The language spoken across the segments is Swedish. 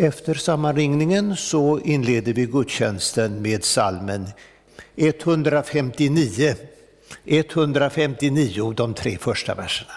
Efter sammanringningen så inleder vi gudstjänsten med salmen 159. 159, de tre första verserna.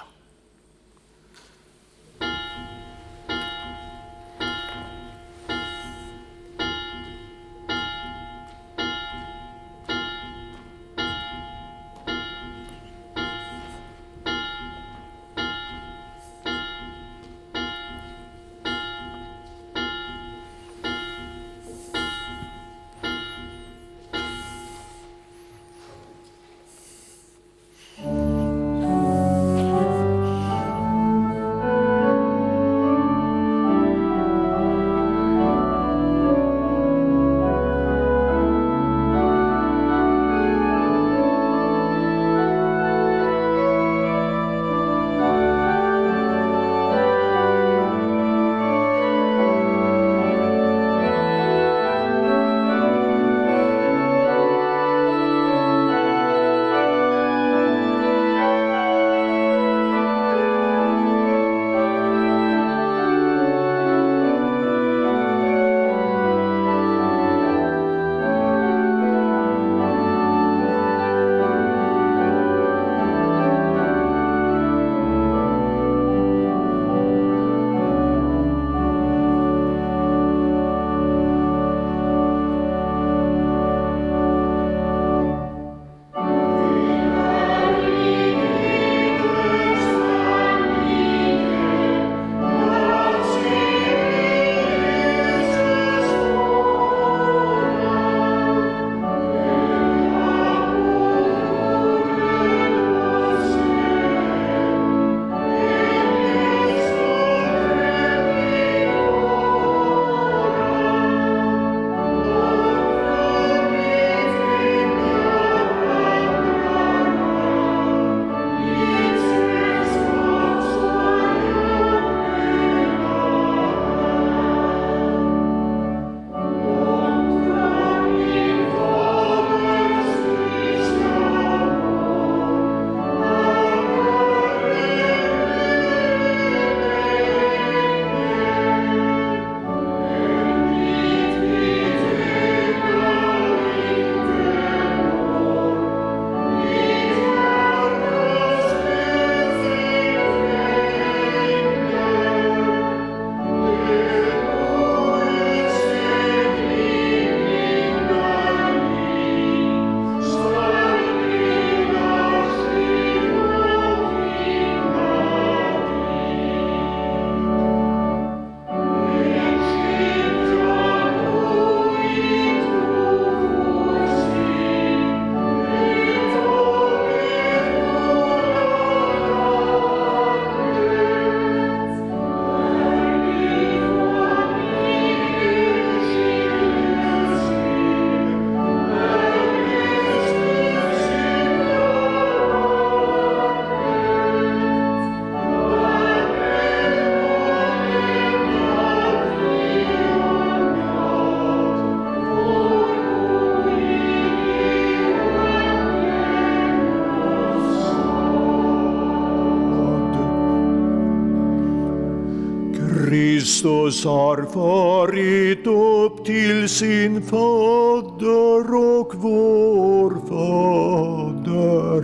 Kristus har farit upp till sin fader och vår fader,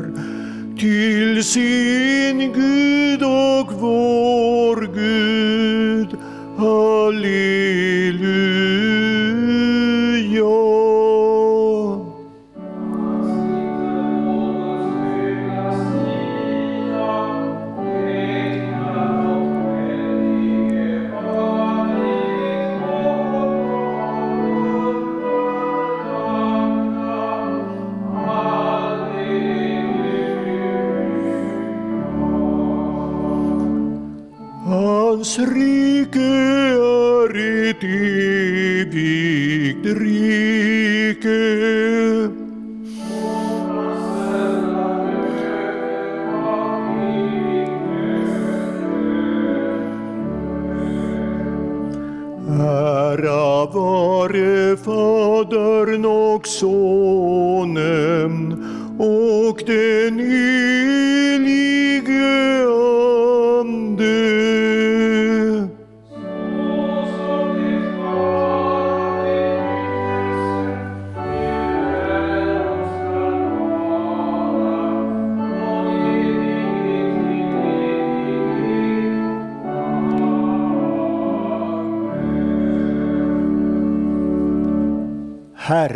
till sin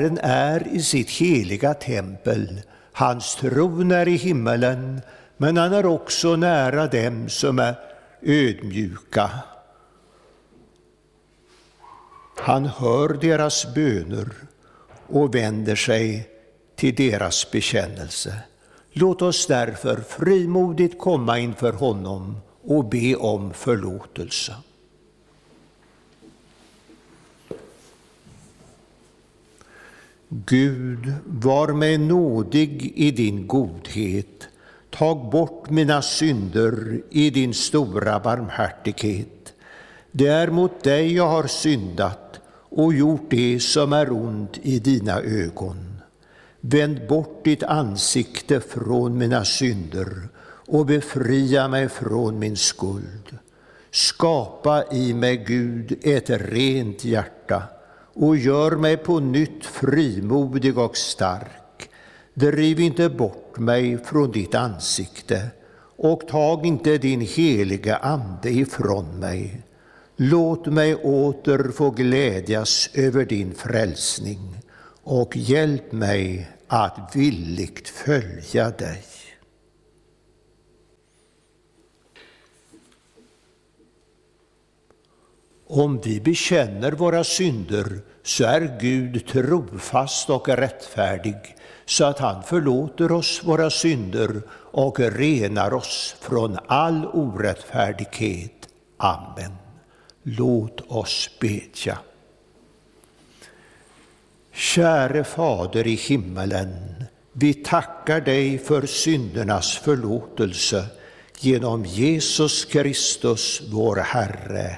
Herren är i sitt heliga tempel, hans tron är i himmelen, men han är också nära dem som är ödmjuka. Han hör deras böner och vänder sig till deras bekännelse. Låt oss därför frimodigt komma inför honom och be om förlåtelse. Gud, var mig nådig i din godhet. Tag bort mina synder i din stora barmhärtighet. Det är mot dig jag har syndat och gjort det som är ont i dina ögon. Vänd bort ditt ansikte från mina synder och befria mig från min skuld. Skapa i mig, Gud, ett rent hjärta och gör mig på nytt frimodig och stark. Driv inte bort mig från ditt ansikte och tag inte din heliga Ande ifrån mig. Låt mig åter få glädjas över din frälsning och hjälp mig att villigt följa dig. Om vi bekänner våra synder så är Gud trofast och rättfärdig så att han förlåter oss våra synder och renar oss från all orättfärdighet. Amen. Låt oss bedja. Käre Fader i himmelen, vi tackar dig för syndernas förlåtelse genom Jesus Kristus, vår Herre.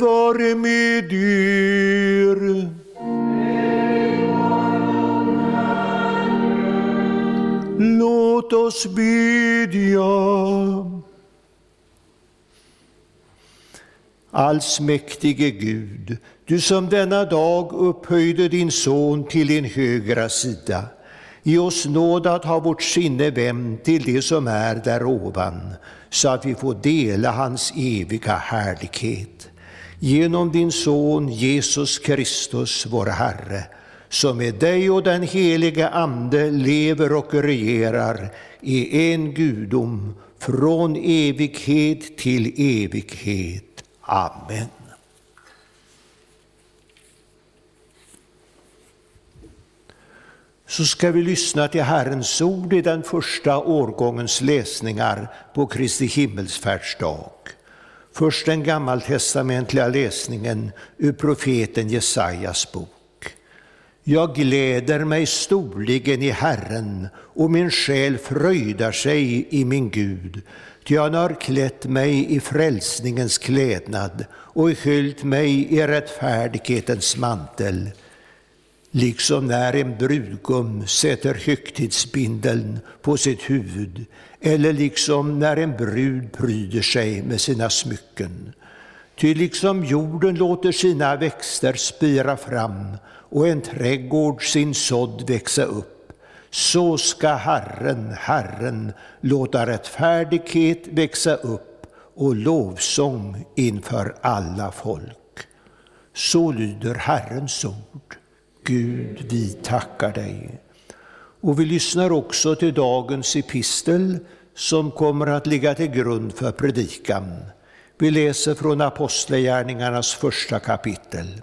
Vare med er. Låt oss bedja. Allsmäktige Gud, du som denna dag upphöjde din son till din högra sida, ge oss nåd att ha vårt sinne vänt till det som är där ovan, så att vi får dela hans eviga härlighet. Genom din son Jesus Kristus, vår Herre, som med dig och den helige Ande lever och regerar i en gudom från evighet till evighet. Amen. Så ska vi lyssna till Herrens ord i den första årgångens läsningar på Kristi himmelsfärdsdag. Först den gammaltestamentliga läsningen ur profeten Jesajas bok. Jag gläder mig storligen i Herren och min själ fröjdar sig i min Gud, ty han har klätt mig i frälsningens klädnad och hyllt mig i rättfärdighetens mantel, liksom när en brudgum sätter högtidsbindeln på sitt huvud eller liksom när en brud pryder sig med sina smycken. Ty liksom jorden låter sina växter spira fram och en trädgård sin sådd växa upp, så ska Herren, Herren, låta rättfärdighet växa upp och lovsång inför alla folk. Så lyder Herrens ord. Gud, vi tackar dig. Och vi lyssnar också till dagens epistel som kommer att ligga till grund för predikan. Vi läser från Apostlagärningarnas första kapitel.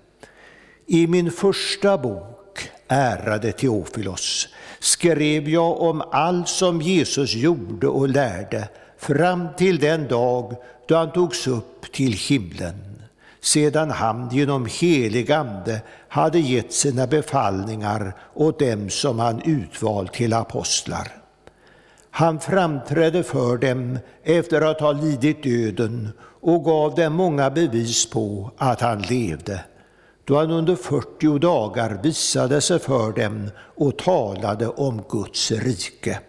I min första bok, ärade Teofilos, skrev jag om allt som Jesus gjorde och lärde fram till den dag då han togs upp till himlen, sedan han genom helig ande hade gett sina befallningar åt dem som han utvalt till apostlar. Han framträdde för dem efter att ha lidit döden och gav dem många bevis på att han levde då han under 40 dagar visade sig för dem och talade om Guds rike.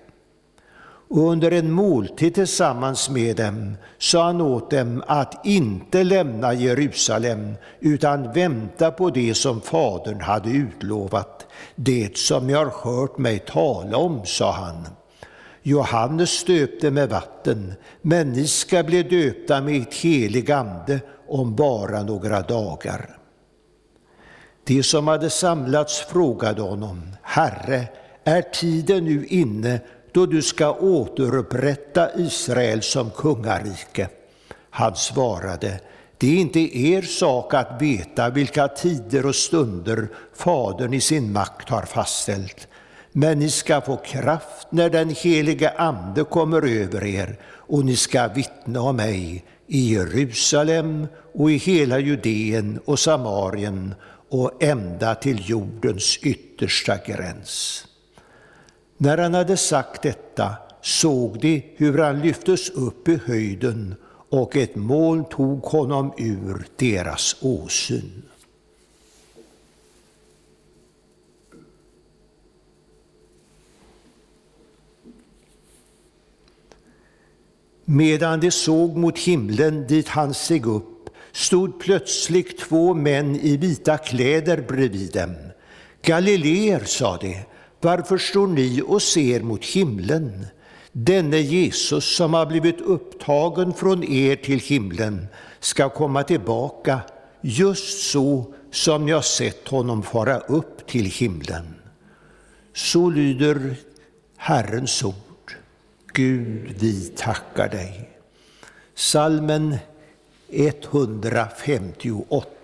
Och under en måltid tillsammans med dem sa han åt dem att inte lämna Jerusalem utan vänta på det som Fadern hade utlovat. Det som jag har hört mig tala om, sa han. Johannes döpte med vatten, men ni ska bli döpta med ett helig ande om bara några dagar. De som hade samlats frågade honom, Herre, är tiden nu inne då du ska återupprätta Israel som kungarike? Han svarade, det är inte er sak att veta vilka tider och stunder Fadern i sin makt har fastställt. Men ni ska få kraft när den helige Ande kommer över er och ni ska vittna om mig i Jerusalem och i hela Judeen och Samarien och ända till jordens yttersta gräns. När han hade sagt detta såg de hur han lyftes upp i höjden och ett moln tog honom ur deras åsyn. Medan de såg mot himlen dit han steg upp stod plötsligt två män i vita kläder bredvid dem. Galileer, sa de, varför står ni och ser mot himlen? Denne Jesus som har blivit upptagen från er till himlen ska komma tillbaka just så som jag sett honom fara upp till himlen. Så lyder Herrens ord. Gud, vi tackar dig. Salmen 158.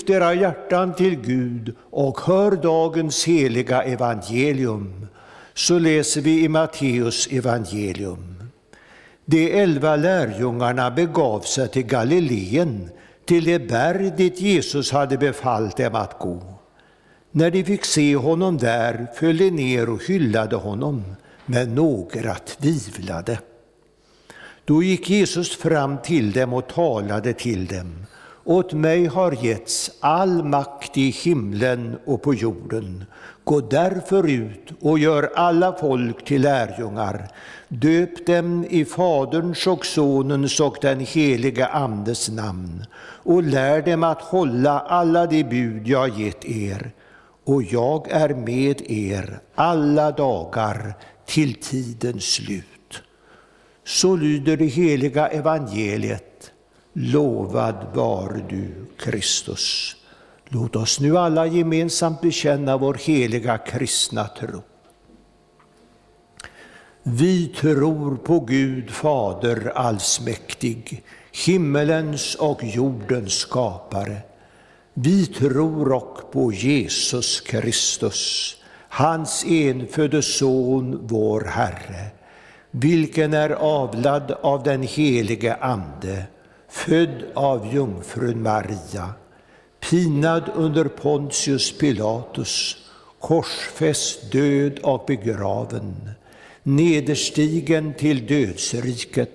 Lyft era hjärtan till Gud och hör dagens heliga evangelium. Så läser vi i Matteus evangelium. De elva lärjungarna begav sig till Galileen, till det berg dit Jesus hade befallt dem att gå. När de fick se honom där föll de ner och hyllade honom, men några tvivlade. Då gick Jesus fram till dem och talade till dem. Åt mig har getts all makt i himlen och på jorden. Gå därför ut och gör alla folk till lärjungar. Döp dem i Faderns och Sonens och den helige Andes namn och lär dem att hålla alla de bud jag gett er. Och jag är med er alla dagar till tidens slut. Så lyder det heliga evangeliet. Lovad var du, Kristus. Låt oss nu alla gemensamt bekänna vår heliga kristna tro. Vi tror på Gud Fader allsmäktig, himmelens och jordens skapare. Vi tror och på Jesus Kristus, hans enfödde Son, vår Herre, vilken är avlad av den helige Ande, född av jungfrun Maria, pinad under Pontius Pilatus, korsfäst, död och begraven, nederstigen till dödsriket,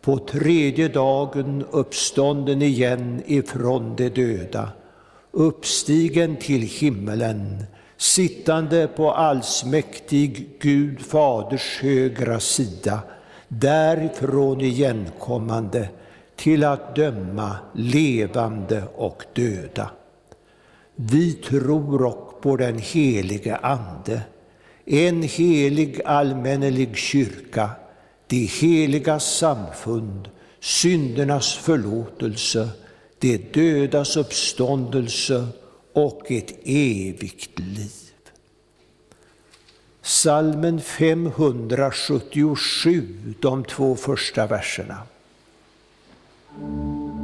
på tredje dagen uppstånden igen ifrån de döda, uppstigen till himmelen, sittande på allsmäktig Gud Faders högra sida, därifrån igenkommande till att döma levande och döda. Vi tror och på den helige Ande, en helig allmännelig kyrka, det heliga samfund, syndernas förlåtelse, de dödas uppståndelse och ett evigt liv. Salmen 577, de två första verserna. Thank you.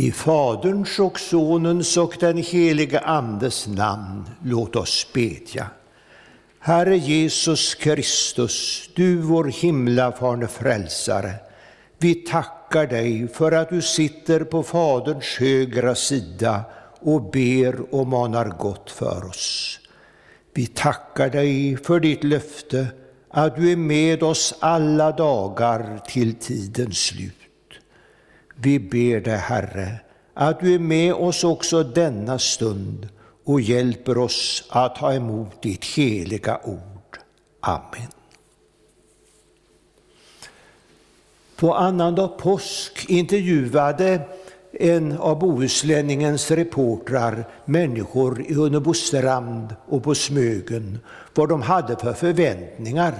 I Faderns och Sonens och den helige Andes namn, låt oss bedja. Herre Jesus Kristus, du vår himlafarne frälsare, vi tackar dig för att du sitter på Faderns högra sida och ber och manar gott för oss. Vi tackar dig för ditt löfte att du är med oss alla dagar till tidens slut. Vi ber dig, Herre, att du är med oss också denna stund och hjälper oss att ta emot ditt heliga ord. Amen. På annandag påsk intervjuade en av bohuslänningens reportrar människor i Hunnebostrand och på Smögen vad de hade för förväntningar.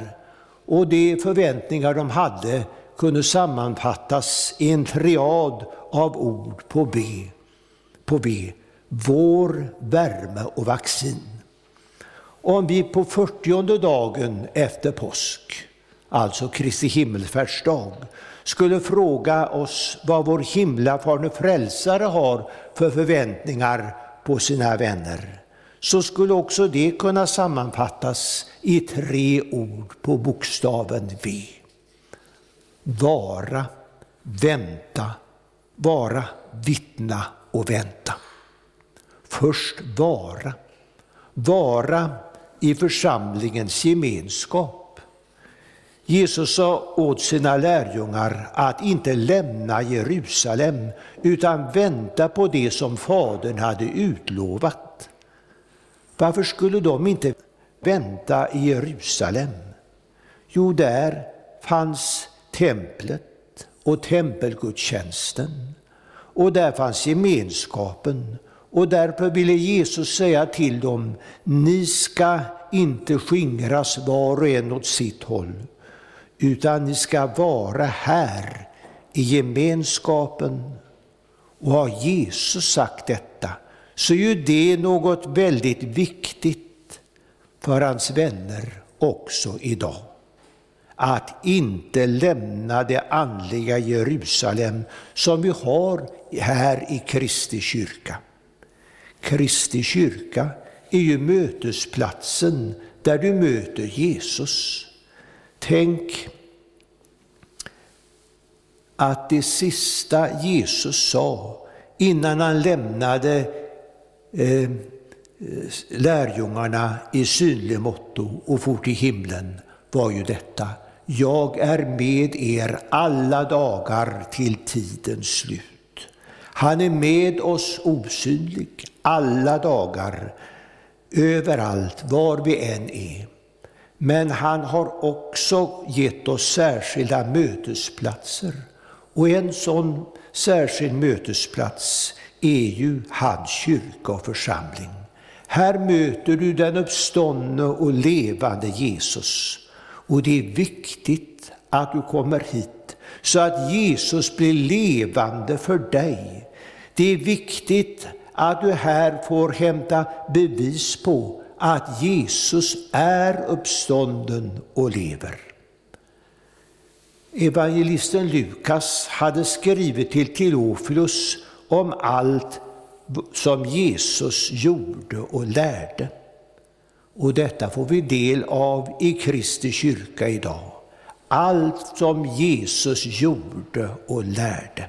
Och de förväntningar de hade kunde sammanfattas i en triad av ord på B. På B. Vår, värme och vaccin. Om vi på 40 dagen efter påsk, alltså Kristi himmelsfärdsdag, skulle fråga oss vad vår himlafarne frälsare har för förväntningar på sina vänner, så skulle också det kunna sammanfattas i tre ord på bokstaven V. Vara, vänta, vara, vittna och vänta. Först vara. Vara i församlingens gemenskap. Jesus sa åt sina lärjungar att inte lämna Jerusalem utan vänta på det som Fadern hade utlovat. Varför skulle de inte vänta i Jerusalem? Jo, där fanns templet och tempelgudstjänsten. Och där fanns gemenskapen. Och därför ville Jesus säga till dem, ni ska inte skingras var och en åt sitt håll, utan ni ska vara här i gemenskapen. Och har Jesus sagt detta, så är ju det något väldigt viktigt för hans vänner också idag att inte lämna det andliga Jerusalem som vi har här i Kristi kyrka. Kristi kyrka är ju mötesplatsen där du möter Jesus. Tänk att det sista Jesus sa innan han lämnade eh, lärjungarna i synlig motto och for till himlen var ju detta. Jag är med er alla dagar till tidens slut. Han är med oss osynlig alla dagar, överallt, var vi än är. Men han har också gett oss särskilda mötesplatser. Och en sån särskild mötesplats är ju hans kyrka och församling. Här möter du den uppståndne och levande Jesus. Och det är viktigt att du kommer hit så att Jesus blir levande för dig. Det är viktigt att du här får hämta bevis på att Jesus är uppstånden och lever. Evangelisten Lukas hade skrivit till Teofilus om allt som Jesus gjorde och lärde. Och detta får vi del av i Kristi kyrka idag. Allt som Jesus gjorde och lärde.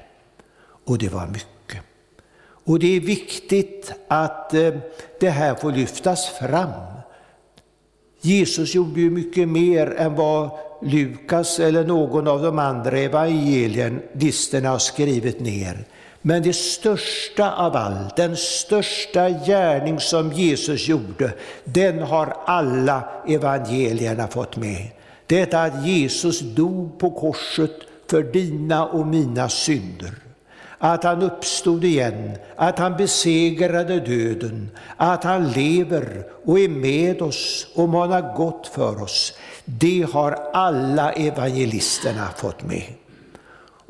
Och det var mycket. Och det är viktigt att eh, det här får lyftas fram. Jesus gjorde ju mycket mer än vad Lukas eller någon av de andra evangelisterna har skrivit ner. Men det största av allt, den största gärning som Jesus gjorde, den har alla evangelierna fått med. Detta att Jesus dog på korset för dina och mina synder. Att han uppstod igen, att han besegrade döden, att han lever och är med oss och manar gott för oss. Det har alla evangelisterna fått med.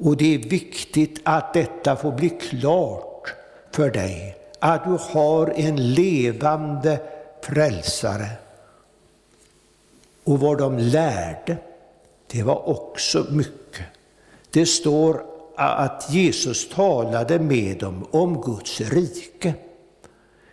Och det är viktigt att detta får bli klart för dig, att du har en levande frälsare. Och vad de lärde, det var också mycket. Det står att Jesus talade med dem om Guds rike.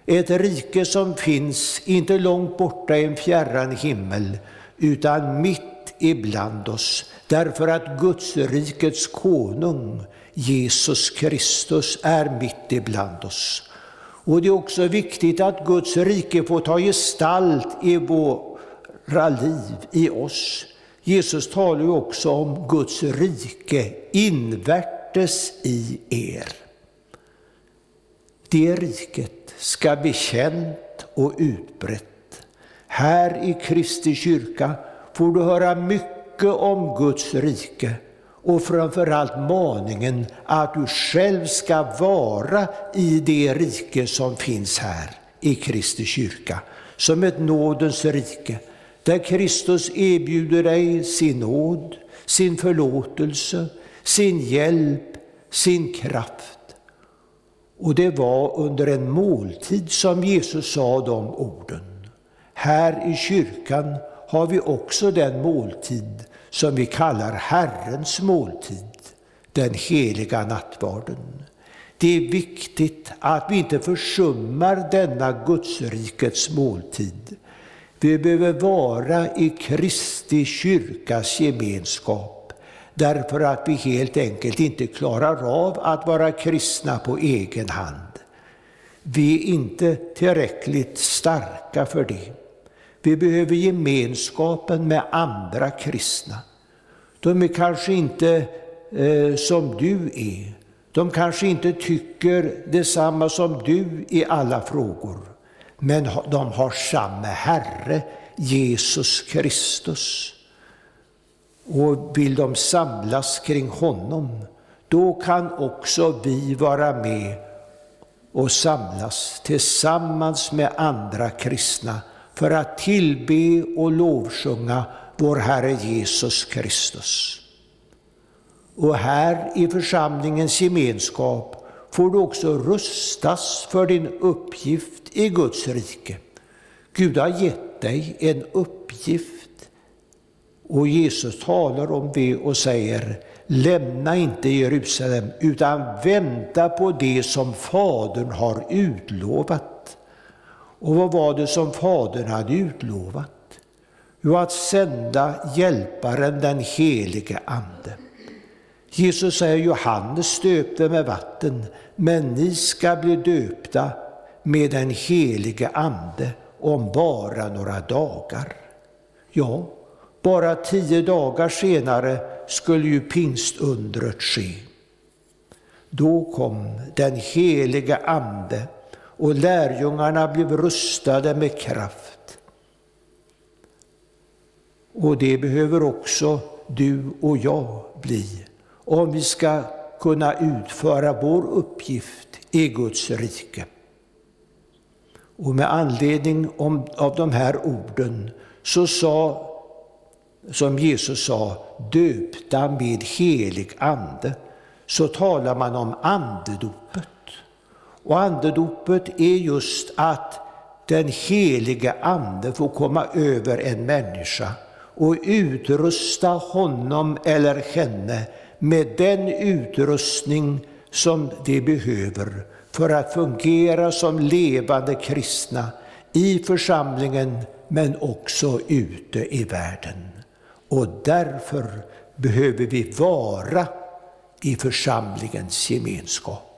Ett rike som finns inte långt borta i en fjärran himmel, utan mitt ibland oss, därför att Guds rikets konung, Jesus Kristus, är mitt ibland oss. Och det är också viktigt att Guds rike får ta gestalt i våra liv i oss. Jesus talar ju också om Guds rike invärtes i er. Det riket ska bli känt och utbrett. Här i Kristi kyrka får du höra mycket om Guds rike och framförallt maningen att du själv ska vara i det rike som finns här i Kristi kyrka, som ett nådens rike, där Kristus erbjuder dig sin nåd, sin förlåtelse, sin hjälp, sin kraft. Och det var under en måltid som Jesus sa de orden. Här i kyrkan har vi också den måltid som vi kallar Herrens måltid, den heliga nattvarden. Det är viktigt att vi inte försummar denna Gudsrikets måltid. Vi behöver vara i Kristi kyrkas gemenskap därför att vi helt enkelt inte klarar av att vara kristna på egen hand. Vi är inte tillräckligt starka för det. Vi behöver gemenskapen med andra kristna. De är kanske inte eh, som du är. De kanske inte tycker detsamma som du i alla frågor. Men de har samma Herre, Jesus Kristus. Och vill de samlas kring honom, då kan också vi vara med och samlas tillsammans med andra kristna för att tillbe och lovsjunga vår Herre Jesus Kristus. Och här i församlingens gemenskap får du också rustas för din uppgift i Guds rike. Gud har gett dig en uppgift och Jesus talar om det och säger Lämna inte Jerusalem utan vänta på det som Fadern har utlovat. Och vad var det som Fadern hade utlovat? Jo, att sända Hjälparen, den helige Ande. Jesus säger Johannes döpte med vatten, men ni ska bli döpta med den helige Ande om bara några dagar. Ja, bara tio dagar senare skulle ju pingstundret ske. Då kom den helige Ande och lärjungarna blev rustade med kraft. Och det behöver också du och jag bli om vi ska kunna utföra vår uppgift i Guds rike. Och med anledning av de här orden så sa, som Jesus sa, döpta med helig ande, så talar man om andedopet. Och andedopet är just att den helige Ande får komma över en människa och utrusta honom eller henne med den utrustning som de behöver för att fungera som levande kristna i församlingen men också ute i världen. Och därför behöver vi vara i församlingens gemenskap.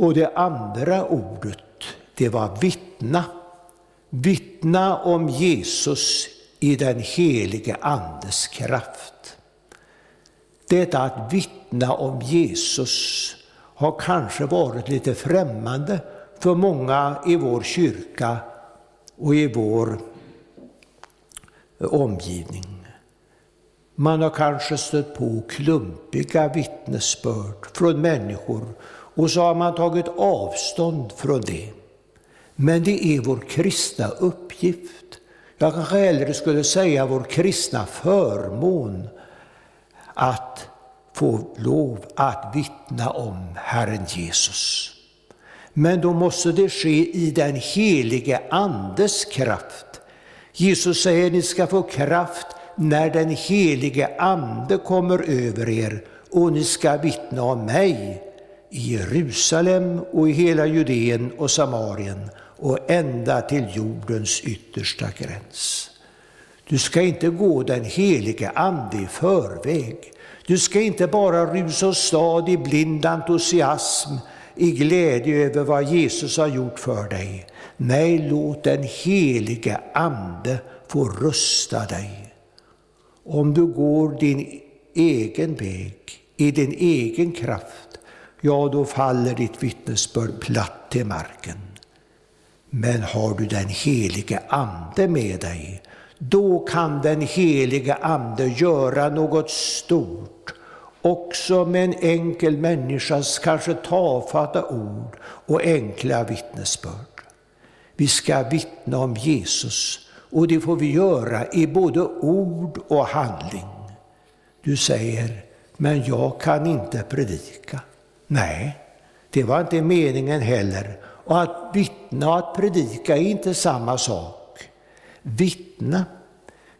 Och det andra ordet, det var vittna. Vittna om Jesus i den helige Andes kraft. Detta att vittna om Jesus har kanske varit lite främmande för många i vår kyrka och i vår eh, omgivning. Man har kanske stött på klumpiga vittnesbörd från människor och så har man tagit avstånd från det. Men det är vår kristna uppgift. Jag kanske hellre skulle säga vår kristna förmån att få lov att vittna om Herren Jesus. Men då måste det ske i den helige Andes kraft. Jesus säger ni ska få kraft när den helige Ande kommer över er och ni ska vittna om mig i Jerusalem och i hela Judeen och Samarien och ända till jordens yttersta gräns. Du ska inte gå den helige Ande i förväg. Du ska inte bara rusa åstad i blind entusiasm, i glädje över vad Jesus har gjort för dig. Nej, låt den helige Ande få rusta dig. Om du går din egen väg, i din egen kraft, ja, då faller ditt vittnesbörd platt till marken. Men har du den helige Ande med dig, då kan den helige Ande göra något stort, också med en enkel människas kanske tafatta ord och enkla vittnesbörd. Vi ska vittna om Jesus och det får vi göra i både ord och handling. Du säger, men jag kan inte predika. Nej, det var inte meningen heller. Och att vittna och att predika är inte samma sak. Vittna,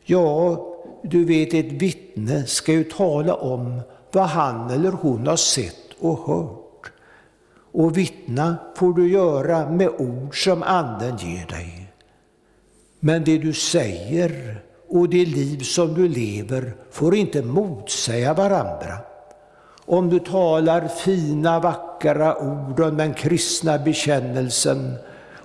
ja, du vet ett vittne ska ju tala om vad han eller hon har sett och hört. Och vittna får du göra med ord som Anden ger dig. Men det du säger och det liv som du lever får inte motsäga varandra. Om du talar fina, vackra ord om den kristna bekännelsen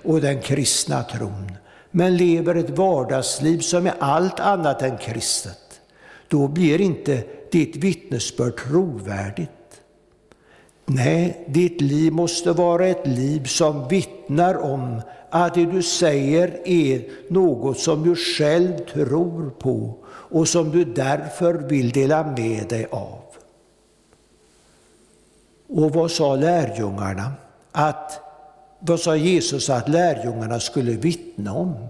och den kristna tron, men lever ett vardagsliv som är allt annat än kristet, då blir inte ditt vittnesbörd trovärdigt. Nej, ditt liv måste vara ett liv som vittnar om att det du säger är något som du själv tror på och som du därför vill dela med dig av. Och vad sa lärjungarna? Att, vad sa Jesus att lärjungarna skulle vittna om?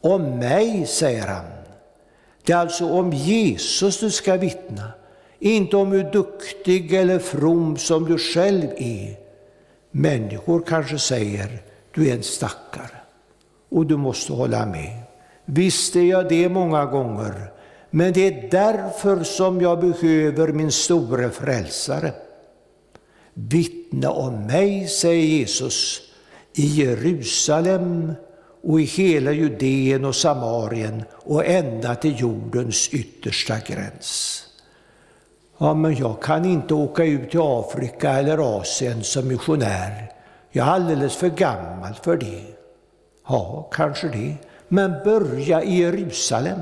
Om mig, säger han. Det är alltså om Jesus du ska vittna, inte om hur duktig eller from som du själv är. Människor kanske säger, du är en stackare och du måste hålla med. Visst är jag det många gånger, men det är därför som jag behöver min store frälsare. Vittna om mig, säger Jesus, i Jerusalem och i hela Judeen och Samarien och ända till jordens yttersta gräns. Ja, men jag kan inte åka ut till Afrika eller Asien som missionär. Jag är alldeles för gammal för det. Ja, kanske det. Men börja i Jerusalem.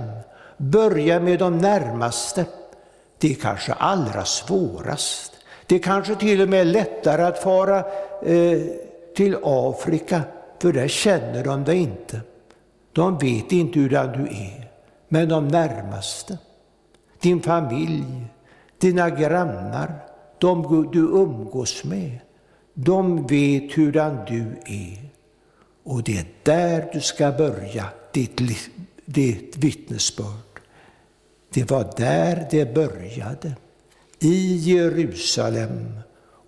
Börja med de närmaste. Det är kanske allra svårast. Det är kanske till och med lättare att fara eh, till Afrika, för där känner de dig inte. De vet inte hur du är. Men de närmaste, din familj, dina grannar, de du umgås med, de vet hurdan du är. Och det är där du ska börja ditt, ditt vittnesbörd. Det var där det började, i Jerusalem.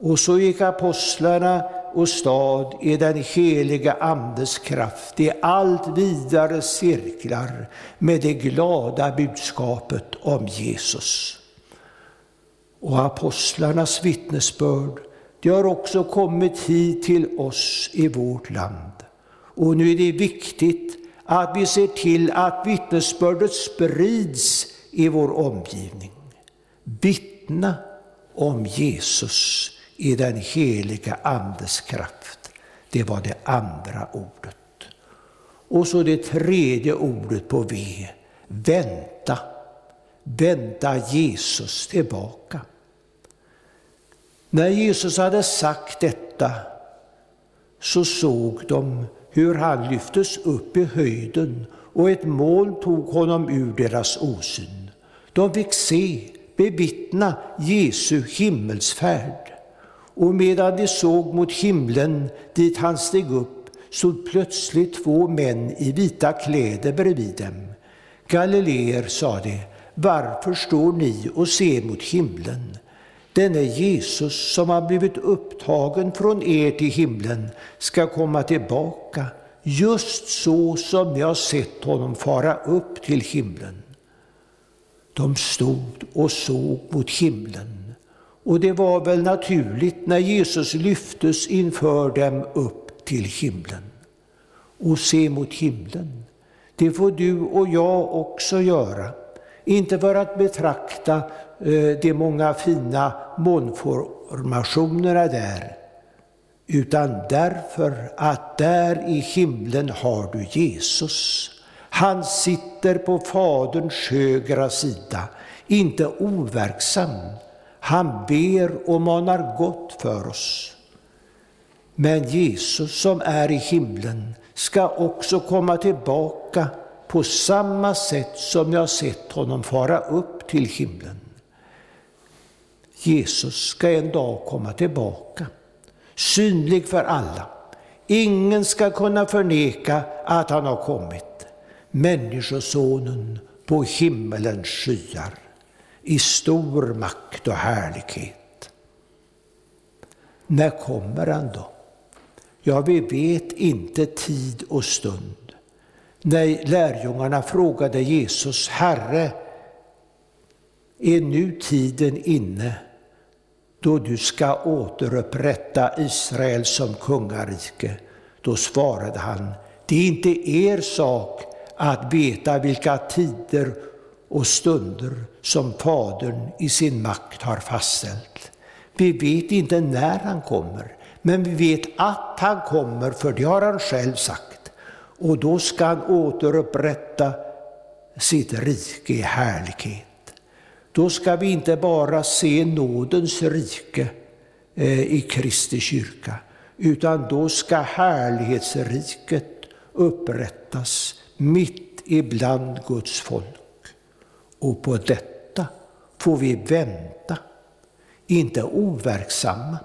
Och så gick apostlarna och stad i den heliga Andes kraft i allt vidare cirklar med det glada budskapet om Jesus. Och apostlarnas vittnesbörd det har också kommit hit till oss i vårt land. Och nu är det viktigt att vi ser till att vittnesbördet sprids i vår omgivning. Vittna om Jesus i den heliga Andes kraft. Det var det andra ordet. Och så det tredje ordet på V. Vänta. Vänta Jesus tillbaka. När Jesus hade sagt detta så såg de hur han lyftes upp i höjden och ett moln tog honom ur deras osyn. De fick se, bevittna Jesu himmelsfärd. Och medan de såg mot himlen dit han steg upp stod plötsligt två män i vita kläder bredvid dem. Galileer, sa de, varför står ni och ser mot himlen? Denne Jesus som har blivit upptagen från er till himlen ska komma tillbaka, just så som ni har sett honom fara upp till himlen. De stod och såg mot himlen. Och det var väl naturligt när Jesus lyftes inför dem upp till himlen. Och se mot himlen, det får du och jag också göra. Inte för att betrakta eh, de många fina månformationerna där, utan därför att där i himlen har du Jesus. Han sitter på Faderns högra sida, inte overksam. Han ber och manar gott för oss. Men Jesus som är i himlen ska också komma tillbaka på samma sätt som jag sett honom fara upp till himlen. Jesus ska en dag komma tillbaka, synlig för alla. Ingen ska kunna förneka att han har kommit. Människosonen på himmelens skyar i stor makt och härlighet. När kommer han då? Ja, vi vet inte tid och stund. När lärjungarna frågade Jesus, Herre, är nu tiden inne då du ska återupprätta Israel som kungarike? Då svarade han, det är inte er sak att veta vilka tider och stunder som Fadern i sin makt har fastställt. Vi vet inte när han kommer, men vi vet att han kommer, för det har han själv sagt. Och då ska han återupprätta sitt rike i härlighet. Då ska vi inte bara se nådens rike eh, i Kristi kyrka, utan då ska härlighetsriket upprättas mitt ibland Guds folk. Och på detta får vi vänta, inte overksamma,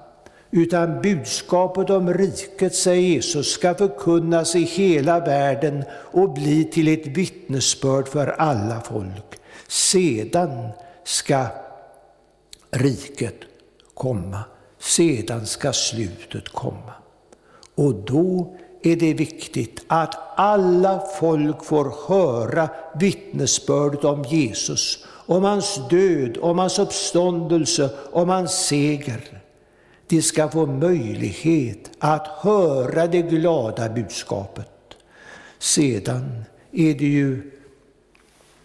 utan budskapet om riket, säger Jesus, ska förkunnas i hela världen och bli till ett vittnesbörd för alla folk. Sedan ska riket komma, sedan ska slutet komma. Och då är det viktigt att alla folk får höra vittnesbördet om Jesus, om hans död, om hans uppståndelse, om hans seger. De ska få möjlighet att höra det glada budskapet. Sedan är det ju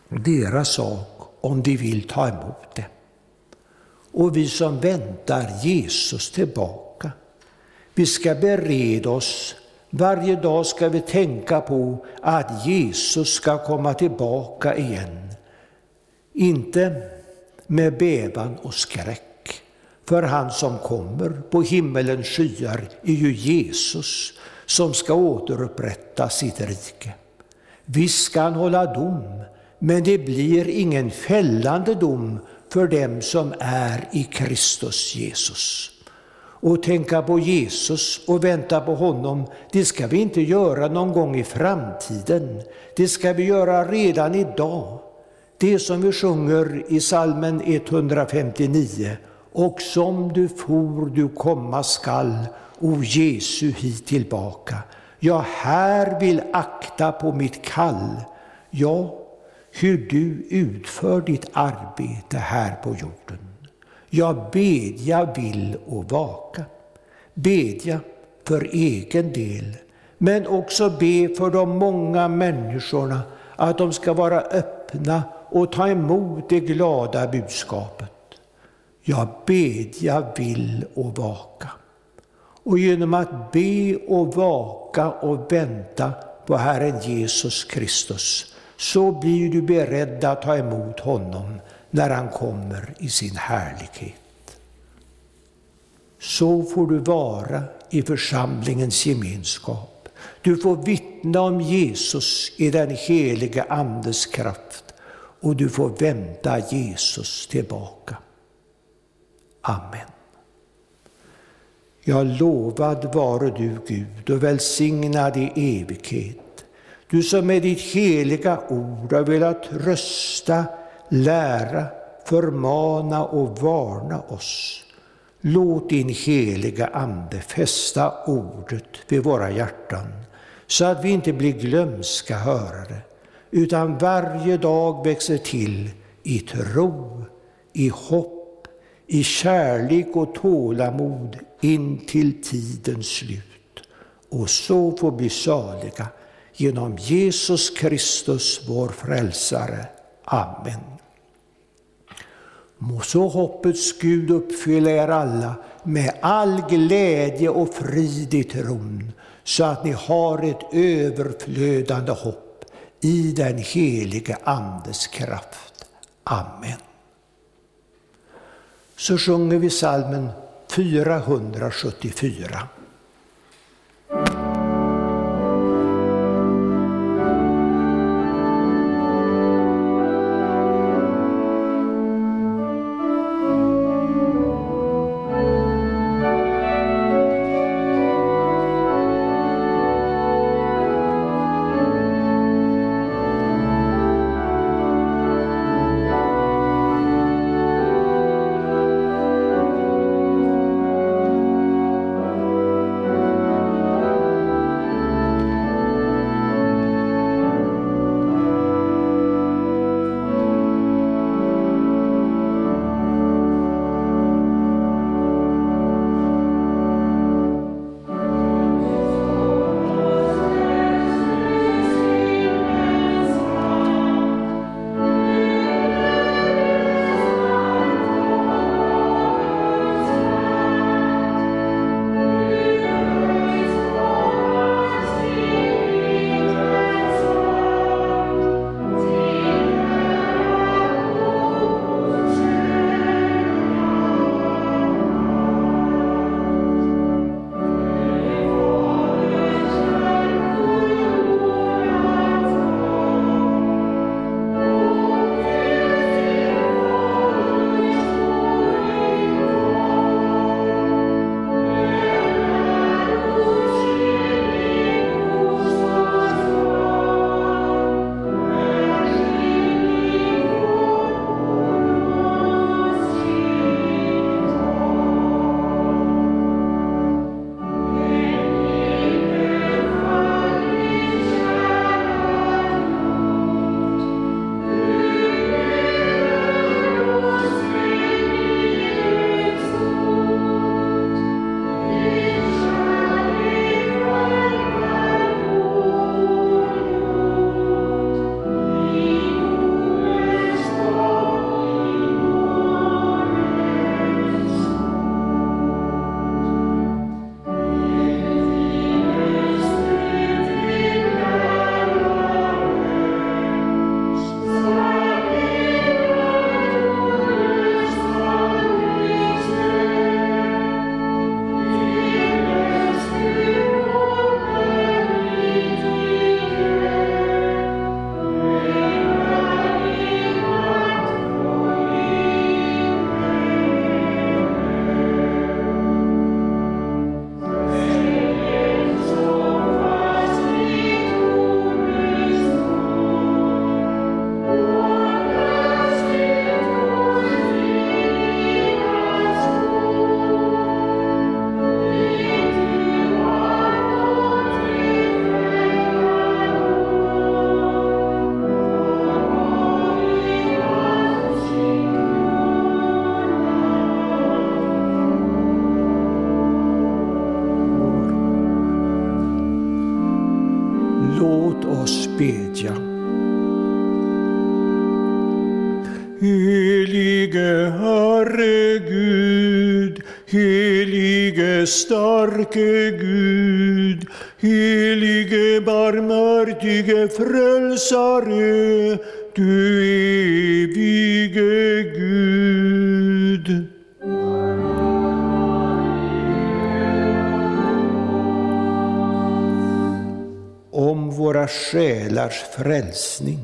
deras sak om de vill ta emot det. Och vi som väntar Jesus tillbaka, vi ska bereda oss varje dag ska vi tänka på att Jesus ska komma tillbaka igen. Inte med bävan och skräck. För han som kommer på himmelens skyar är ju Jesus som ska återupprätta sitt rike. Visst ska han hålla dom, men det blir ingen fällande dom för dem som är i Kristus Jesus och tänka på Jesus och vänta på honom, det ska vi inte göra någon gång i framtiden. Det ska vi göra redan idag. Det som vi sjunger i salmen 159. Och som du for du komma skall, o Jesu hit tillbaka. Jag här vill akta på mitt kall. Ja, hur du utför ditt arbete här på jorden. Jag bedja vill och vaka. Bedja för egen del, men också be för de många människorna att de ska vara öppna och ta emot det glada budskapet. Jag bedja vill och vaka. Och genom att be och vaka och vänta på Herren Jesus Kristus så blir du beredd att ta emot honom när han kommer i sin härlighet. Så får du vara i församlingens gemenskap. Du får vittna om Jesus i den helige Andes kraft och du får vänta Jesus tillbaka. Amen. Ja, lovad vare du Gud och välsignad i evighet. Du som med ditt heliga ord har velat rösta lära, förmana och varna oss. Låt din heliga Ande fästa ordet vid våra hjärtan, så att vi inte blir glömska hörare, utan varje dag växer till i tro, i hopp, i kärlek och tålamod in till tidens slut. Och så får bli saliga genom Jesus Kristus, vår frälsare. Amen. Må så hoppets Gud uppfylla er alla med all glädje och frid i tron, så att ni har ett överflödande hopp i den helige Andes kraft. Amen. Så sjunger vi salmen 474. Starke Gud, helige barmhärtige frälsare, du evige Gud. om våra själars frälsning,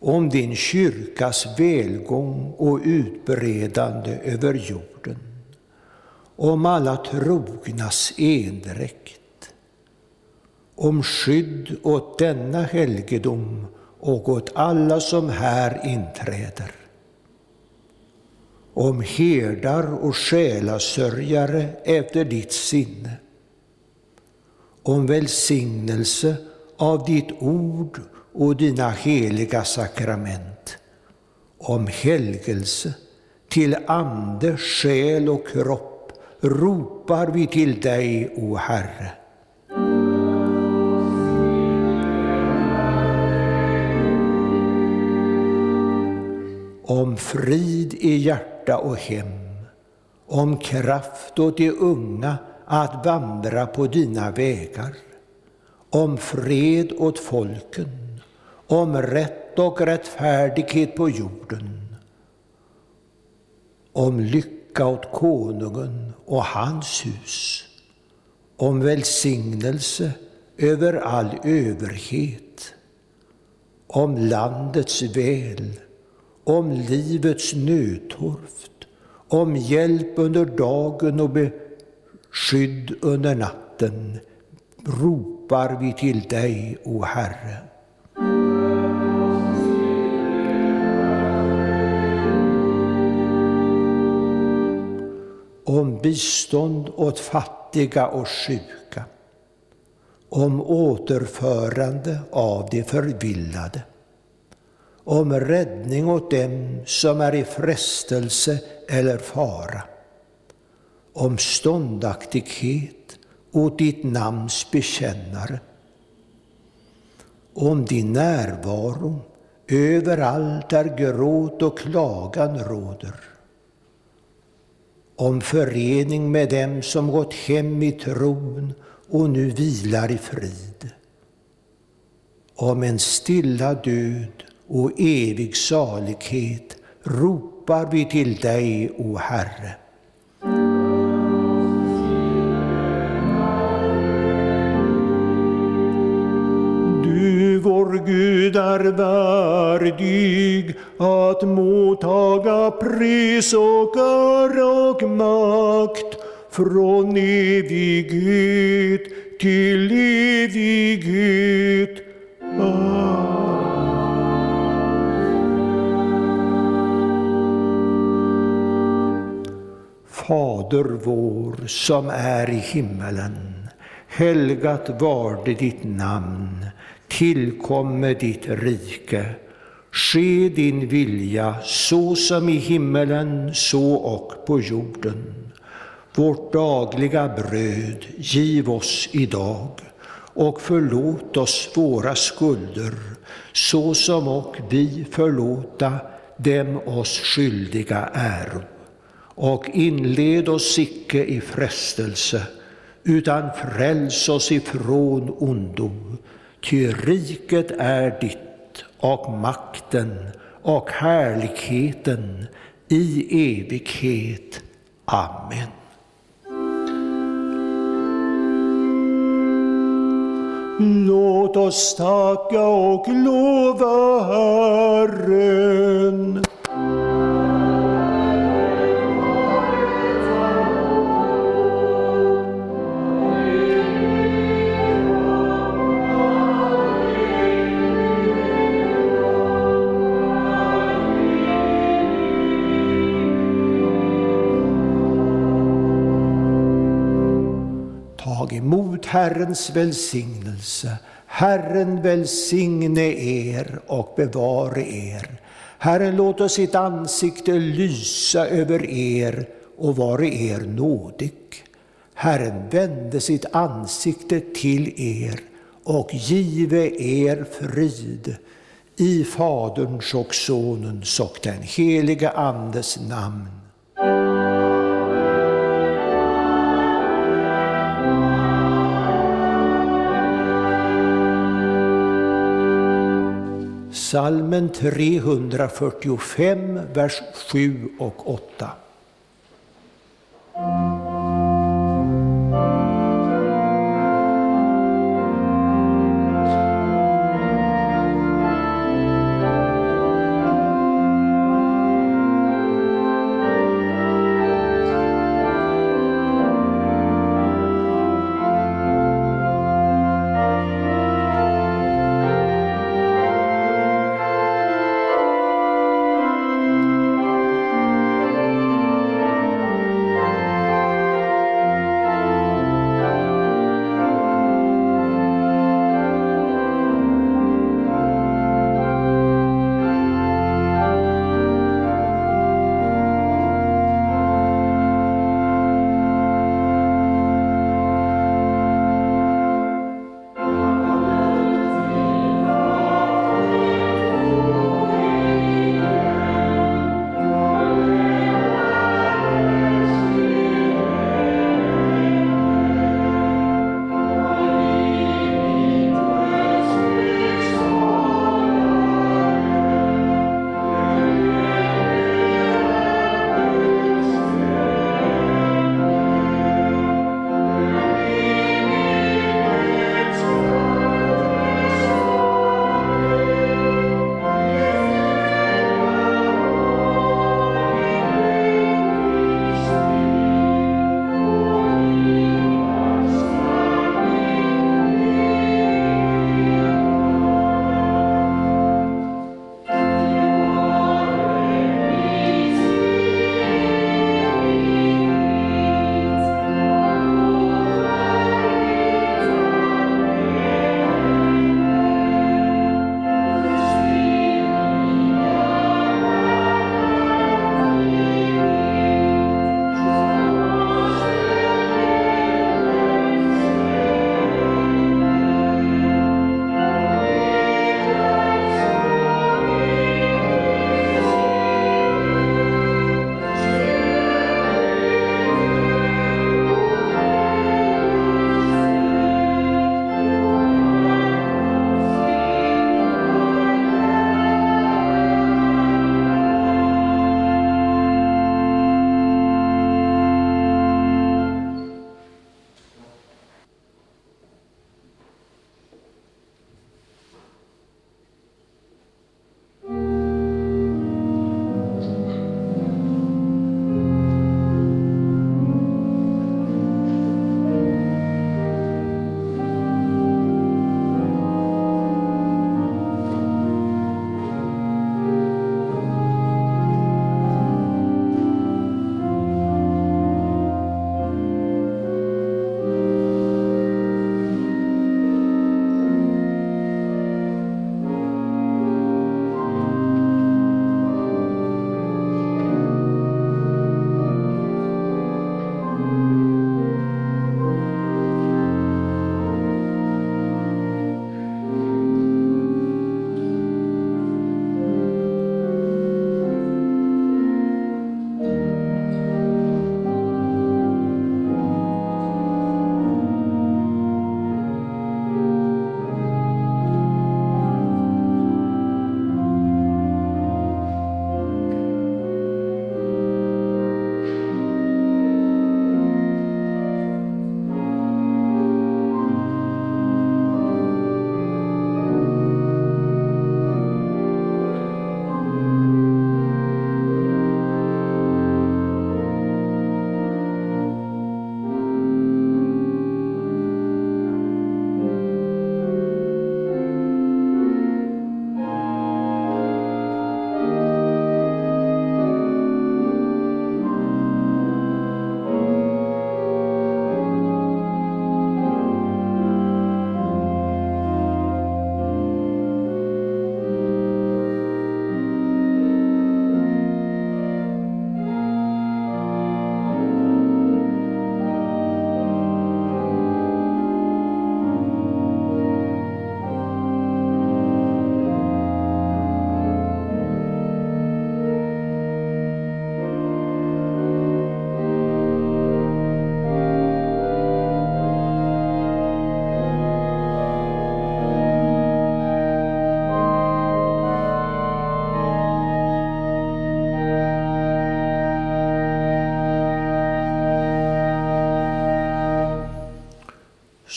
om din kyrkas välgång och utbredande över jorden, om alla trognas endräkt, om skydd åt denna helgedom och åt alla som här inträder, om herdar och själasörjare efter ditt sinne, om välsignelse av ditt ord och dina heliga sakrament, om helgelse till ande, själ och kropp ropar vi till dig, o Herre. Om frid i hjärta och hem, om kraft åt de unga att vandra på dina vägar, om fred åt folken, om rätt och rättfärdighet på jorden, om lycka åt konungen och hans hus, om välsignelse över all överhet, om landets väl, om livets nödtorft, om hjälp under dagen och beskydd under natten, ropar vi till dig, o Herre. Om bistånd åt fattiga och sjuka, om återförande av de förvillade, om räddning åt dem som är i frestelse eller fara, om ståndaktighet åt ditt namns bekännare, om din närvaro överallt där gråt och klagan råder, om förening med dem som gått hem i tron och nu vilar i frid, om en stilla död och evig salighet ropar vi till dig, o Herre. Vår Gud, är värdig att mottaga pris och ära och makt från evighet till evighet. Amen. Fader vår som är i himmelen. Helgat varde ditt namn. Tillkomme ditt rike. Ske din vilja så som i himmelen, så och på jorden. Vårt dagliga bröd giv oss idag och förlåt oss våra skulder så som och vi förlåta dem oss skyldiga äro och inled oss icke i frestelse, utan fräls oss ifrån ondo. Ty riket är ditt och makten och härligheten i evighet. Amen. Låt oss tacka och lova Herren. Herrens välsignelse. Herren välsigne er och bevare er. Herren låter sitt ansikte lysa över er och vare er nådig. Herren vände sitt ansikte till er och give er frid. I Faderns och Sonens och den helige Andes namn. Salmen 345, vers 7 och 8.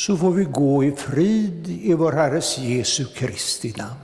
Så får vi gå i frid i vår Herres Jesu Kristi namn.